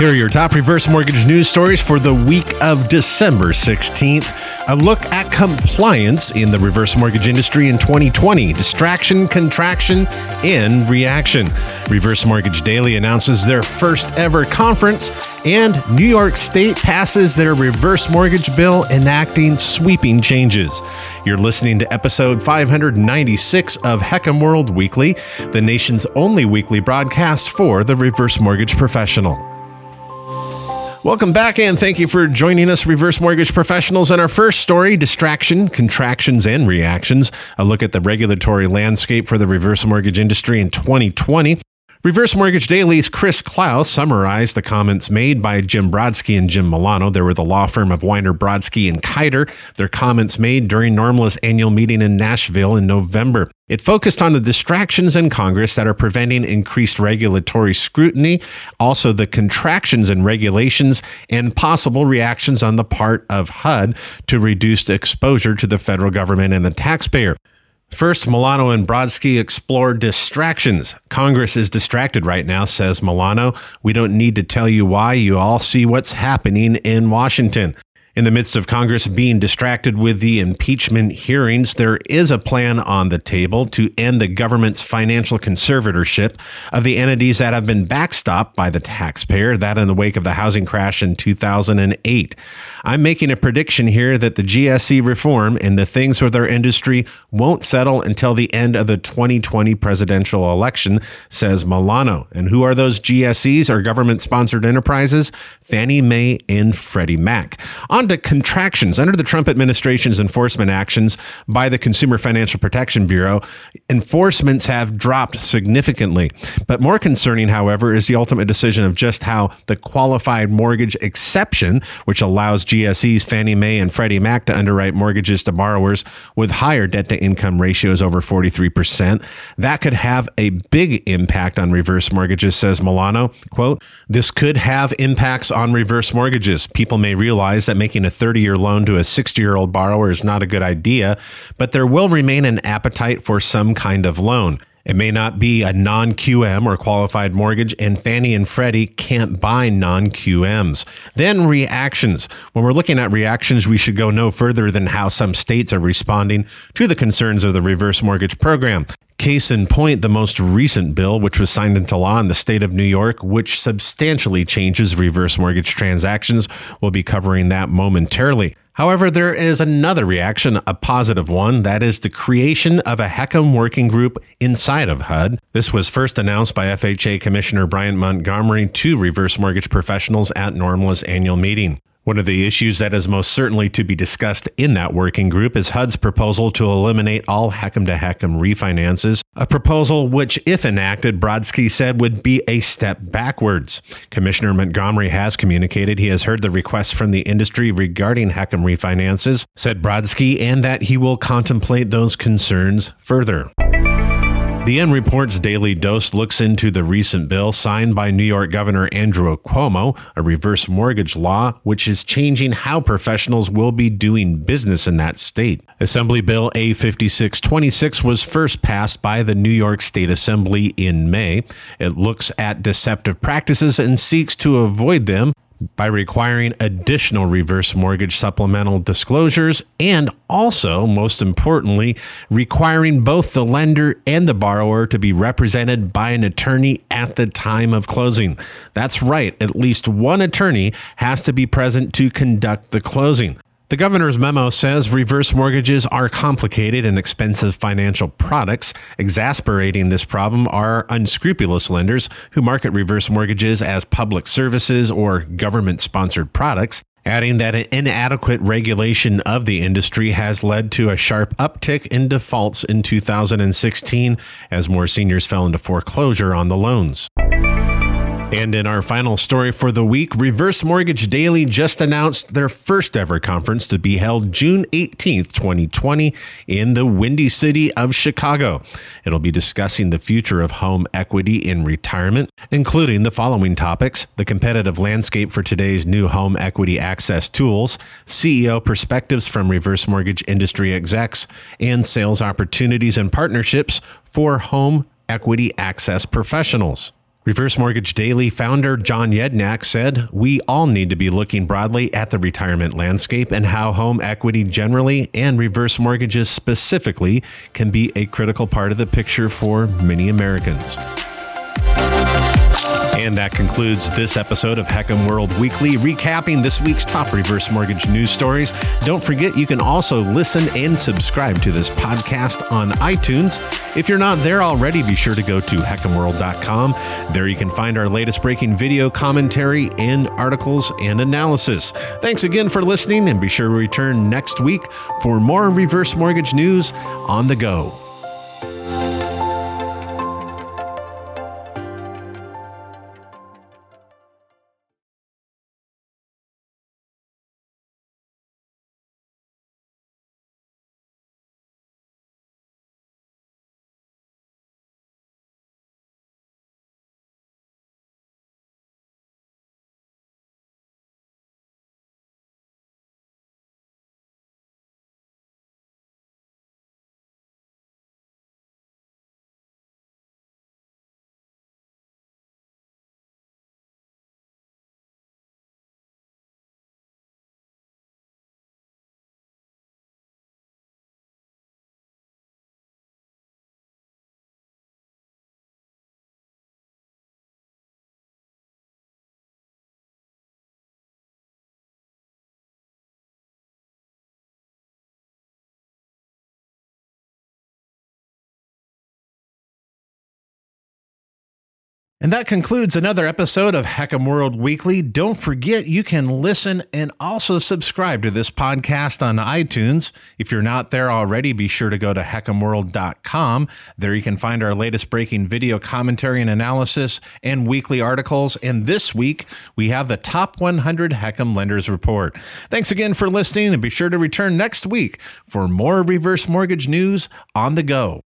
Here are your top reverse mortgage news stories for the week of December 16th. A look at compliance in the reverse mortgage industry in 2020 distraction, contraction, and reaction. Reverse Mortgage Daily announces their first ever conference, and New York State passes their reverse mortgage bill, enacting sweeping changes. You're listening to episode 596 of HECM World Weekly, the nation's only weekly broadcast for the reverse mortgage professional. Welcome back, and thank you for joining us, reverse mortgage professionals. On our first story distraction, contractions, and reactions. A look at the regulatory landscape for the reverse mortgage industry in 2020. Reverse Mortgage Daily's Chris Clow summarized the comments made by Jim Brodsky and Jim Milano. They were the law firm of Weiner, Brodsky, and Kider. Their comments made during NRMLA's annual meeting in Nashville in November. It focused on the distractions in Congress that are preventing increased regulatory scrutiny, also the contractions in regulations, and possible reactions on the part of HUD to reduce exposure to the federal government and the taxpayer. First, Milano and Brodsky explore distractions. Congress is distracted right now, says Milano. We don't need to tell you why. You all see what's happening in Washington. In the midst of Congress being distracted with the impeachment hearings, there is a plan on the table to end the government's financial conservatorship of the entities that have been backstopped by the taxpayer, that in the wake of the housing crash in 2008. I'm making a prediction here that the GSE reform and the things with our industry won't settle until the end of the 2020 presidential election, says Milano. And who are those GSEs or government sponsored enterprises? Fannie Mae and Freddie Mac. To contractions. Under the Trump administration's enforcement actions by the Consumer Financial Protection Bureau, enforcements have dropped significantly. But more concerning, however, is the ultimate decision of just how the qualified mortgage exception, which allows GSEs, Fannie Mae, and Freddie Mac to underwrite mortgages to borrowers with higher debt to income ratios over 43%, that could have a big impact on reverse mortgages, says Milano. Quote, this could have impacts on reverse mortgages. People may realize that making making a 30 year loan to a 60 year old borrower is not a good idea, but there will remain an appetite for some kind of loan. It may not be a non QM or qualified mortgage, and Fannie and Freddie can't buy non QMs. Then reactions. When we're looking at reactions, we should go no further than how some states are responding to the concerns of the reverse mortgage program. Case in point, the most recent bill, which was signed into law in the state of New York, which substantially changes reverse mortgage transactions. We'll be covering that momentarily. However, there is another reaction, a positive one, that is the creation of a HECM working group inside of HUD. This was first announced by FHA Commissioner Brian Montgomery to reverse mortgage professionals at NRMLA's annual meeting. One of the issues that is most certainly to be discussed in that working group is HUD's proposal to eliminate all HECM to HECM refinances, a proposal which, if enacted, Brodsky said would be a step backwards. Commissioner Montgomery has communicated he has heard the requests from the industry regarding HECM refinances, said Brodsky, and that he will contemplate those concerns further. The MReport's Daily Dose looks into the recent bill signed by New York Governor Andrew Cuomo, a reverse mortgage law which is changing how professionals will be doing business in that state. Assembly Bill A5626 was first passed by the New York State Assembly in May. It looks at deceptive practices and seeks to avoid them by requiring additional reverse mortgage supplemental disclosures and also, most importantly, requiring both the lender and the borrower to be represented by an attorney at the time of closing. That's right, at least one attorney has to be present to conduct the closing. The governor's memo says reverse mortgages are complicated and expensive financial products. Exasperating this problem are unscrupulous lenders who market reverse mortgages as public services or government sponsored products. Adding that an inadequate regulation of the industry has led to a sharp uptick in defaults in 2016 as more seniors fell into foreclosure on the loans. And in our final story for the week, Reverse Mortgage Daily just announced their first ever conference to be held June 18th, 2020, in the Windy City of Chicago. It'll be discussing the future of home equity in retirement, including the following topics the competitive landscape for today's new home equity access tools, CEO perspectives from reverse mortgage industry execs, and sales opportunities and partnerships for home equity access professionals. Reverse Mortgage Daily founder John Yedinak said, We all need to be looking broadly at the retirement landscape and how home equity generally and reverse mortgages specifically can be a critical part of the picture for many Americans. And that concludes this episode of HECM World Weekly, recapping this week's top reverse mortgage news stories. Don't forget, you can also listen and subscribe to this podcast on iTunes. If you're not there already, be sure to go to hecmworld.com. There you can find our latest breaking video commentary and articles and analysis. Thanks again for listening, and be sure to return next week for more reverse mortgage news on the go. And that concludes another episode of HECM World Weekly. Don't forget you can listen and also subscribe to this podcast on iTunes. If you're not there already, be sure to go to hecmworld.com. There you can find our latest breaking video commentary and analysis and weekly articles. And this week, we have the top 100 HECM Lenders Report. Thanks again for listening and be sure to return next week for more reverse mortgage news on the go.